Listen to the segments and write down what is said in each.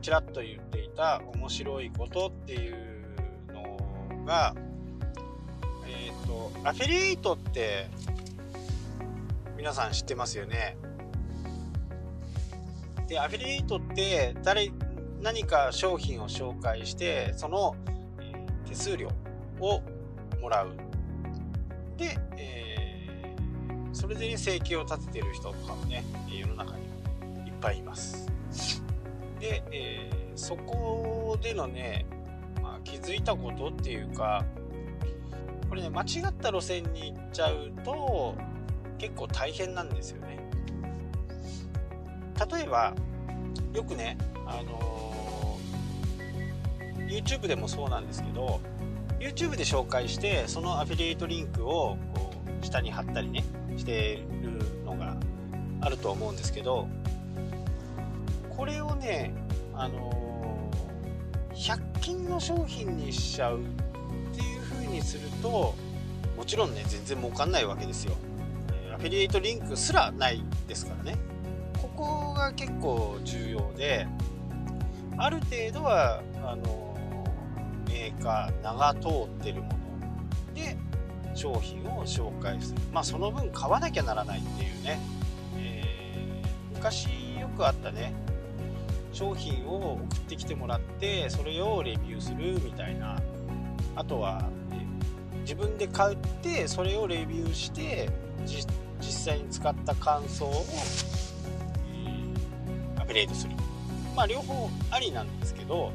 ちらっと言っていた面白いことっていうのがえっ、ー、とアフィリエイトって皆さん知ってますよね？でアフィリエイトって誰何か商品を紹介してその、え、手数料をもらう。で、えー、それで、ね、生計を立ててる人とかもね世の中にいっぱいいます。で、えー、そこでのね、まあ、気づいたことっていうかこれね間違った路線に行っちゃうと結構大変なんですよね。例えばよくねあのー、YouTube でもそうなんですけど YouTube で紹介してそのアフィリエイトリンクをこう下に貼ったりねしてるのがあると思うんですけどこれをねあのー、100均の商品にしちゃうっていう風にするともちろんね全然儲かんないわけですよ。アフィリエイトリンクすらないですからね。ここが結構重要である程度はあのメーカー名が通ってるもので商品を紹介する。まあその分買わなきゃならないっていうね、えー、昔よくあったね商品を送ってきてもらってそれをレビューするみたいな。あとは自分で買ってそれをレビューして実際に使った感想を、えー、アップデートする。まあ両方ありなんですけど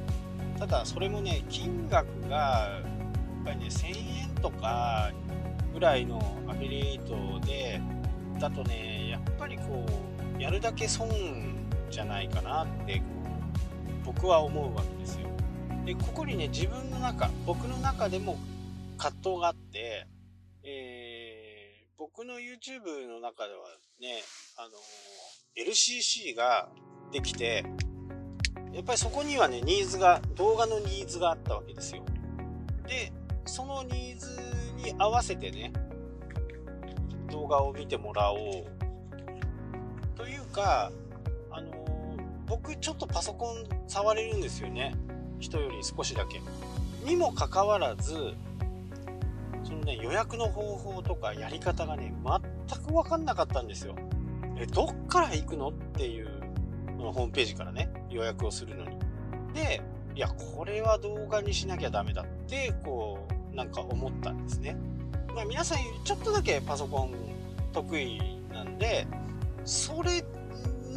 ただそれもね金額がやっぱりね1000円とかぐらいのアフィリエイトでだとねやっぱりこうやるだけ損じゃないかなって僕は思うわけですよでここにね自分の中僕の中でも葛藤があって僕の YouTube の中ではね、あの LCC ができて、やっぱりそこにはね、ニーズが、動画のニーズがあったわけですよ。で、そのニーズに合わせてね、動画を見てもらおう。というか、僕ちょっとパソコン触れるんですよね。人より少しだけ。にもかかわらず、そのね、予約の方法とかやり方がね、全く分かんなかったんですよ。え、どっから行くのっていう、のホームページからね、予約をするのに。で、いや、これは動画にしなきゃダメだって、こう、なんか思ったんですね。まあ皆さん、ちょっとだけパソコン得意なんで、それ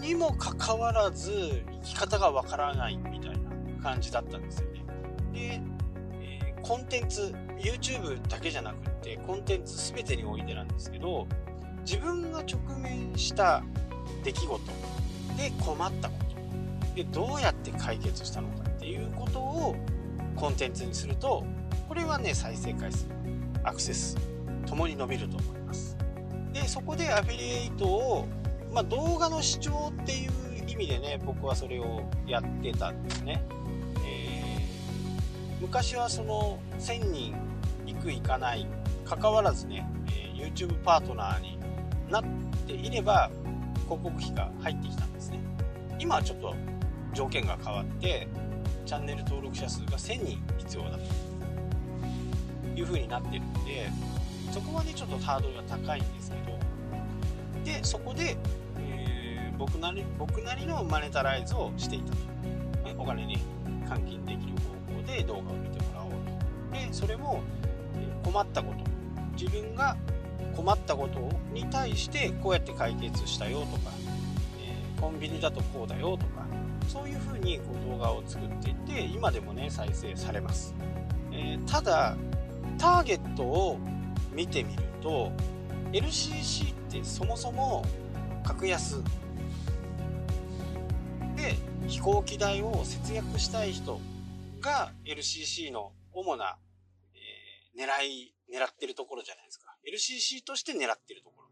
にもかかわらず、生き方がわからないみたいな感じだったんですよね。でえ、コンテンツ YouTube だけじゃなくってコンテンツ全てにおいてなんですけど自分が直面した出来事で困ったことでどうやって解決したのかっていうことをコンテンツにするとこれはね再生回数アクセスともに伸びると思いますでそこでアフィリエイトを、まあ、動画の視聴っていう意味でね僕はそれをやってたんですね。え昔はその1000人行く行かないかかわらずね、えー、YouTube パートナーになっていれば広告費が入ってきたんですね。今はちょっと条件が変わってチャンネル登録者数が1000人必要だという風になってるんでそこはねちょっとハードルが高いんですけどでそこで、えー、僕なり僕なりのマネタライズをしていたと。お金に換金できるで動画を見てもらおうと。でそれも困ったこと。自分が困ったことに対してこうやって解決したよとか、えー、コンビニだとこうだよとかそういうふうにこう動画を作っていって今でもね再生されます、えー、ただターゲットを見てみると LCC ってそもそも格安で飛行機代を節約したい人が LCC の主な、えー、狙い、狙ってるところじゃないですか。LCC として狙ってるところ。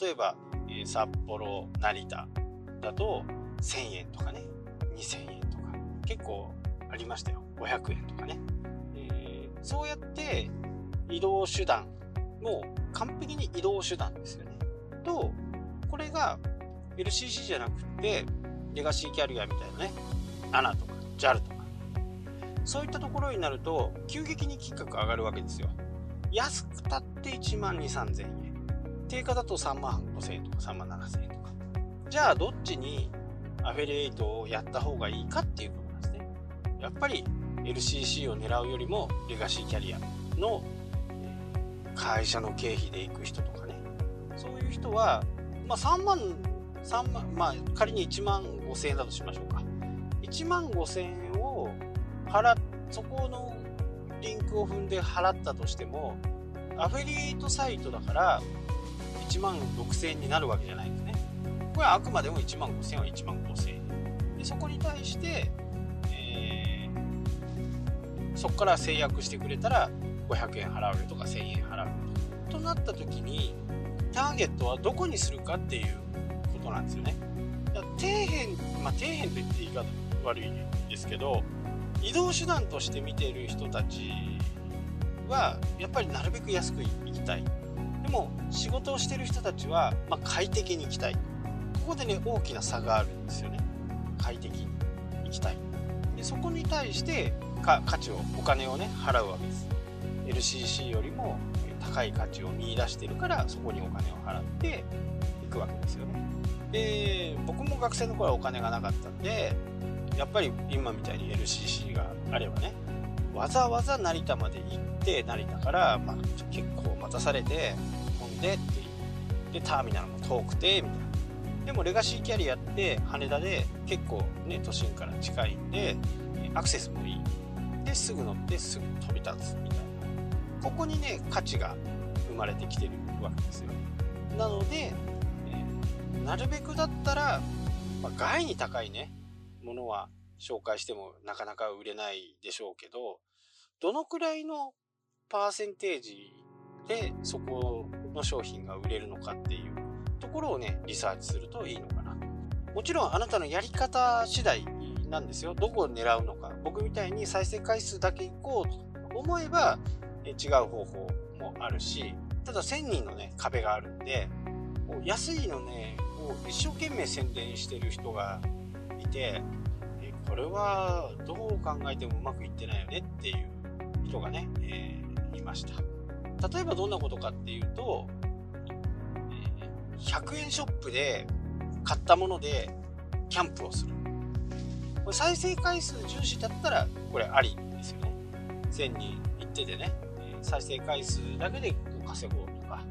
例えば、えー、札幌、成田だと1000円とかね、2000円とか、結構ありましたよ。500円とかね。えー、そうやって移動手段もう完璧に移動手段ですよね。と、これが LCC じゃなくて、レガシーキャリアみたいなね、ANA とか JAL とか。そういったところになると急激に金額上がるわけですよ。安くたって1万2 3 0 0 0円。定価だと3万5000円とか3万7000円とか。じゃあどっちにアフィリエイトをやった方がいいかっていうことなんですね。やっぱり LCC を狙うよりもレガシーキャリアの会社の経費で行く人とかね。そういう人は、まあ、3万3万まあ仮に1万5000円だとしましょうか。1万5000円を払そこのリンクを踏んで払ったとしてもアフィリエイトサイトだから1万6000円になるわけじゃないんですね。これはあくまでも1万5000円は1万5000円。でそこに対して、えー、そこから制約してくれたら500円払うよとか1000円払うよとなった時にターゲットはどこにするかっていうことなんですよね。底辺まあ底辺と言って言い方悪いですけど移動手段として見てる人たちはやっぱりなるべく安く行きたい。でも仕事をしてる人たちは、まあ、快適に行きたい。ここでね大きな差があるんですよね。快適に行きたい。でそこに対して価値をお金をね払うわけです。LCC よりも高い価値を見いだしてるからそこにお金を払っていくわけですよね。で僕も学生の頃はお金がなかったんでやっぱり今みたいに LCC があればねわざわざ成田まで行って成田から、まあ、結構待たされて飛んでっていう。でターミナルも遠くてみたいな。でもレガシーキャリアって羽田で結構ね都心から近いんでアクセスもいい。ですぐ乗ってすぐ飛び立つみたいな。ここにね価値が生まれてきてるわけですよなので、えー、なるべくだったら、まあ、外に高いねものは紹介してもなかなか売れないでしょうけど、どのくらいのパーセンテージでそこの商品が売れるのかっていうところをね、リサーチするといいのかな。もちろんあなたのやり方次第なんですよ。どこを狙うのか。僕みたいに再生回数だけいこうと思えば違う方法もあるし、ただ1000人のね、壁があるんで、安いのね、を一生懸命宣伝してる人がいてこれはどう考えてもうまくいってないよねっていう人がね、えー、いました。例えばどんなことかっていうと、100円ショップで買ったものでキャンプをする。これ再生回数重視だったらこれありですよね。1000人行っててね。再生回数だけで稼ごうとか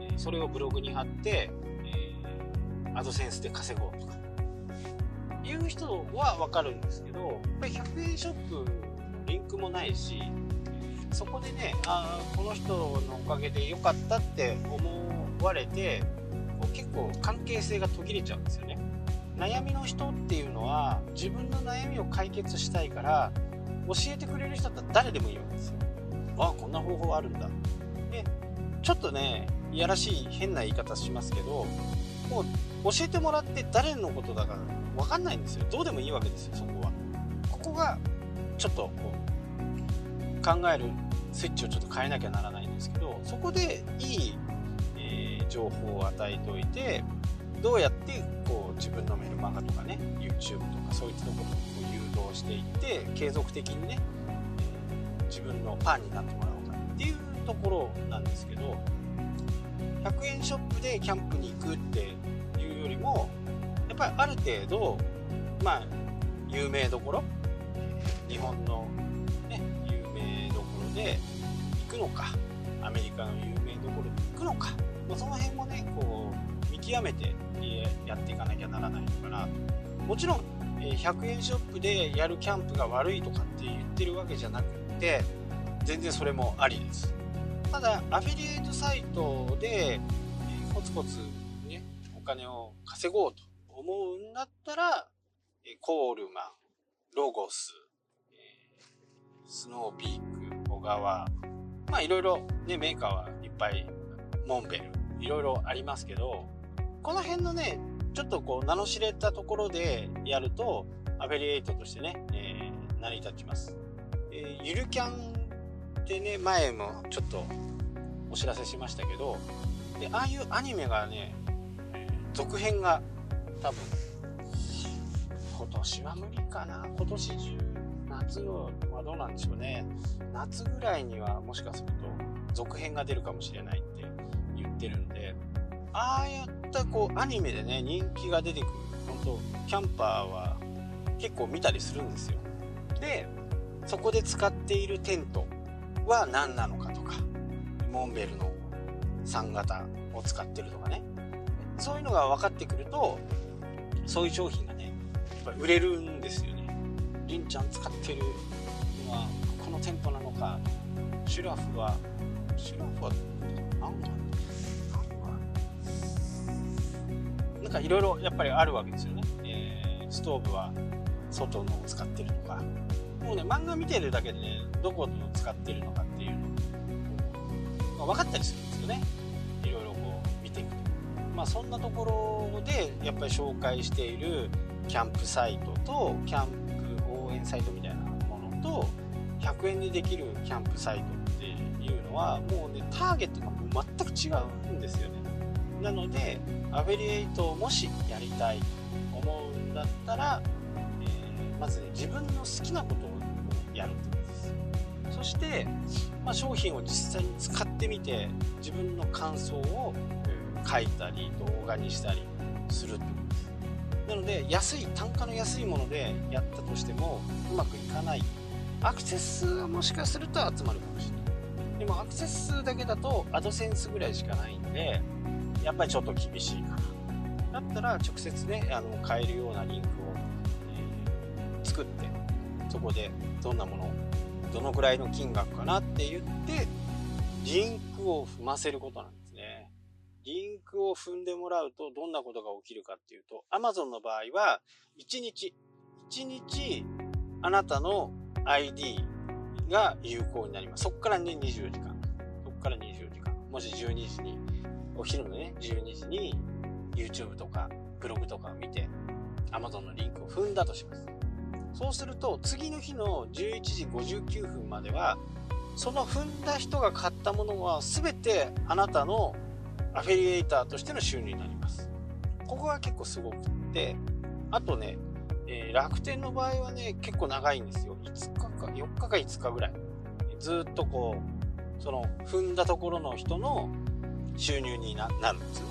えそれをブログに貼って、えー、アドセンスで稼ごうとかいう人はわかるんですけど、やっぱり100円ショップのリンクもないし、そこでね、あこの人のおかげで良かったって思われて、結構関係性が途切れちゃうんですよね。悩みの人っていうのは自分の悩みを解決したいから教えてくれる人だったら誰でもいいわけですよ。あこんな方法あるんだ。でちょっとねいやらしい変な言い方しますけどもう教えてもらって誰のことだか分かんないんですよ。どうでもいいわけですよそこは。ここがちょっとこう考えるスイッチをちょっと変えなきゃならないんですけどそこでいい、えー、情報を与えておいてどうやってこう自分のメルマガとかね YouTube とかそういったところを誘導していって継続的にね、自分のファンになってもらおうかっていうところなんですけど100円ショップでキャンプに行くっていうよりもやっぱりある程度まあ有名どころ日本の、ね、有名どころで行くのかアメリカの有名どころで行くのか、まあ、その辺もねこう見極めてやっていかなきゃならないのかな。もちろん100円ショップでやるキャンプが悪いとかって言ってるわけじゃなくって全然それもありです。ただアフィリエイトサイトでコツコツねお金を稼ごうと思うんだったらコールマンロゴススノーピーク小川まあいろいろねメーカーはいっぱいモンベルいろいろありますけどこの辺のねちょっとこう名の知れたところでやるとアフィリエイトとしてね、えー、成り立ちます、えー、ゆるキャンでね前もちょっとお知らせしましたけどでああいうアニメがね、続編が多分今年は無理かな。今年中、夏はどうなんでしょうね。夏ぐらいにはもしかすると続編が出るかもしれないって言ってるんで、ああやったこうアニメでね、人気が出てくる、本当キャンパーは結構見たりするんですよ。で、そこで使っているテントは何なのかとか、モンベルの3型を使ってるとかね。そういうのが分かってくると、そういう商品がね、やっぱ売れるんですよね。りんちゃん使ってるのは、このテントなのか、シュラフは、シュラフは、何かなんかいろいろやっぱりあるわけですよね。えー、ストーブは外のを使ってるとか。もうね、漫画見てるだけでね、どこの使ってるのかっていうのが分かったりするんですよね。いろいろこう見ていくと。まあそんなところでやっぱり紹介しているキャンプサイトとキャンプ応援サイトみたいなものと100円でできるキャンプサイトっていうのはもうねターゲットがもう全く違うんですよね。なのでアフィリエイトをもしやりたいと思うんだったら、えー、まずね自分の好きなことをやるってことですそして、まあ、商品を実際に使ってみて自分の感想を書いたり動画にしたりするってことです。なので安い単価の安いものでやったとしてもうまくいかない。アクセス数はもしかすると集まるかもしれない。でもアクセス数だけだとアドセンスぐらいしかないんでやっぱりちょっと厳しいかな。だったら直接ねあの買えるようなリンクを、えー、作ってそこでどんなものどのくらいの金額かなって言ってリンクを踏ませることなんですね。リンクを踏んでもらうとどんなことが起きるかっていうと Amazon の場合は1日1日あなたの ID が有効になります。そこからね24時間。そこから24時間。もし12時にお昼のね。12時に YouTube とかブログとかを見て Amazon のリンクを踏んだとします。そうすると次の日の11時59分まではその踏んだ人が買ったものは全てあなたのアフィリエイターとしての収入になります。ここが結構すごくってあとね、えー、楽天の場合はね結構長いんですよ。5日か4日か5日ぐらい。ずっとこうその踏んだところの人の収入になるんですよ。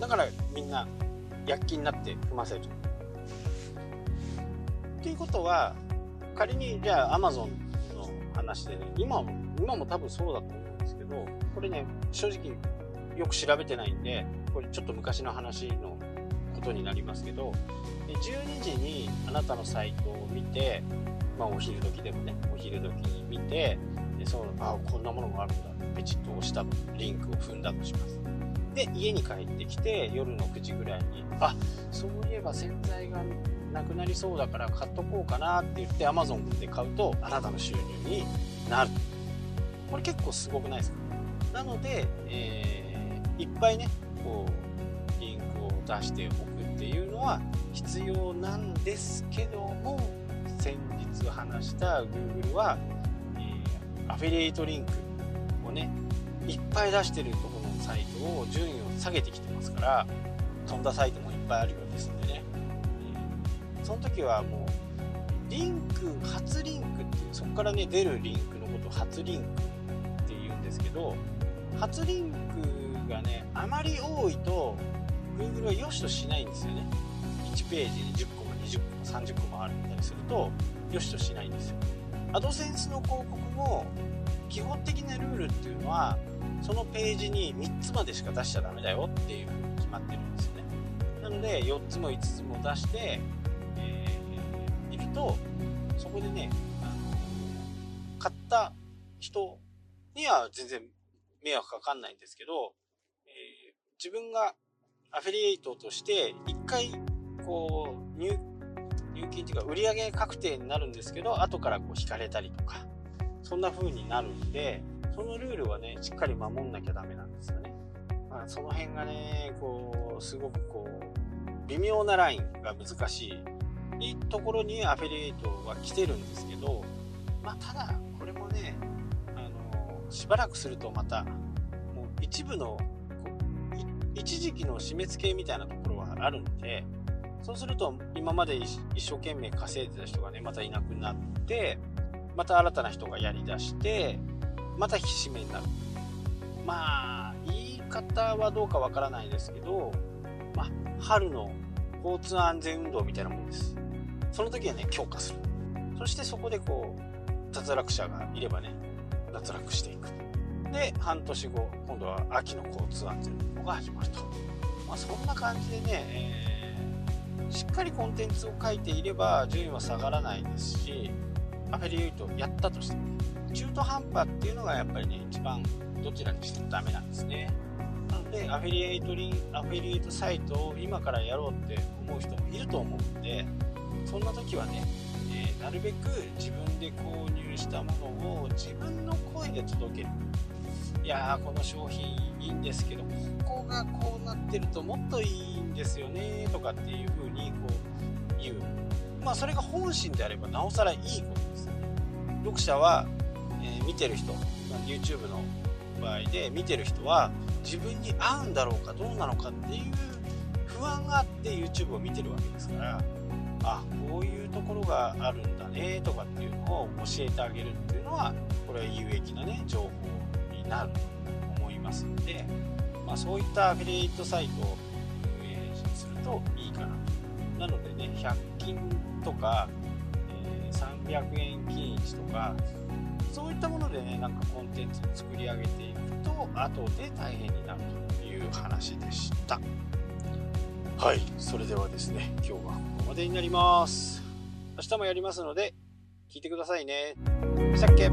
だからみんな躍起になって踏ませる。っていうことは仮にじゃあ Amazon の話でね今も今も多分そうだと思うんですけどこれね正直よく調べてないんでこれちょっと昔の話のことになりますけど12時にあなたのサイトを見て、まあ、お昼時でもねお昼時に見てでそうあこんなものがあるんだってペチッと押したリンクを踏んだとします。で家に帰ってきて夜の9時ぐらいにあそういえば洗剤がなくなりそうだから買っとこうかなって言って Amazon で買うとあなたの収入になる。これ結構すごくないですか？なので、えー、いっぱいねこうリンクを出しておくっていうのは必要なんですけども先日話した Google は、えー、アフィリエイトリンクをねいっぱい出してるところのサイトを順位を下げてきてますから飛んだサイトもいっぱいあるようですね。その時はもうリンク初リンクっていうそこからね出るリンクのことを初リンクっていうんですけど初リンクがねあまり多いと Google は良しとしないんですよね。1ページに10個も20個も30個もあったりすると良しとしないんですよ。アドセンスの広告も基本的なルールっていうのはそのページに3つまでしか出しちゃダメだよっていうふうに決まってるんですよね。なので4つも5つも出してとそこでねあの買った人には全然迷惑かかんないんですけど、えー、自分がアフィリエイトとして1回こう入入金っていうか売上確定になるんですけど後からこう引かれたりとかそんな風になるんでそのルールはねしっかり守んなきゃダメなんですよね、まあ、その辺がねこうすごくこう微妙なラインが難しいいいところにアフィリエイトは来てるんですけど、まあ、ただ、これもね、あのしばらくするとまた、もう一部の、一時期の締め付けみたいなところはあるんで、そうすると今まで一生懸命稼いでた人がねまたいなくなってまた新たな人がやりだしてまた引き締めになる。まあ言い方はどうかわからないですけど、まあ、春の交通安全運動みたいなもんです。その時はね強化する。そしてそこでこう脱落者がいればね脱落していく。で半年後今度は秋の交通安全運動が始まると、まあ、そんな感じでね、えー、しっかりコンテンツを書いていれば順位は下がらないですしアフィリエイトをやったとしても中途半端っていうのがやっぱりね一番どちらにしてもダメなんですね。なのでアフィリエイトリンアフィリエイトサイトを今からやろうって思う人もいると思うんでそんな時はね、えー、なるべく自分で購入したものを自分の声で届ける。いやーこの商品いいんですけどここがこうなってるともっといいんですよねとかっていう風にこう言う。まあそれが本心であればなおさらいいことです。読者は、えー、見てる人、まあ、YouTube の場合で見てる人は自分に合うんだろうかどうなのかっていう不安があって YouTube を見てるわけですからあこういうところがあるんだねとかっていうのを教えてあげるっていうのはこれは有益なね情報になると思いますので、まあ、そういったアフィリエイトサイトを運営するといいかなと。なのでね100均とか、え、300円均一とかそういったものでねなんかコンテンツを作り上げていくと後で大変になるという話でした。はい。それではですね今日はここまでになります。明日もやりますので聞いてくださいね。したっけ？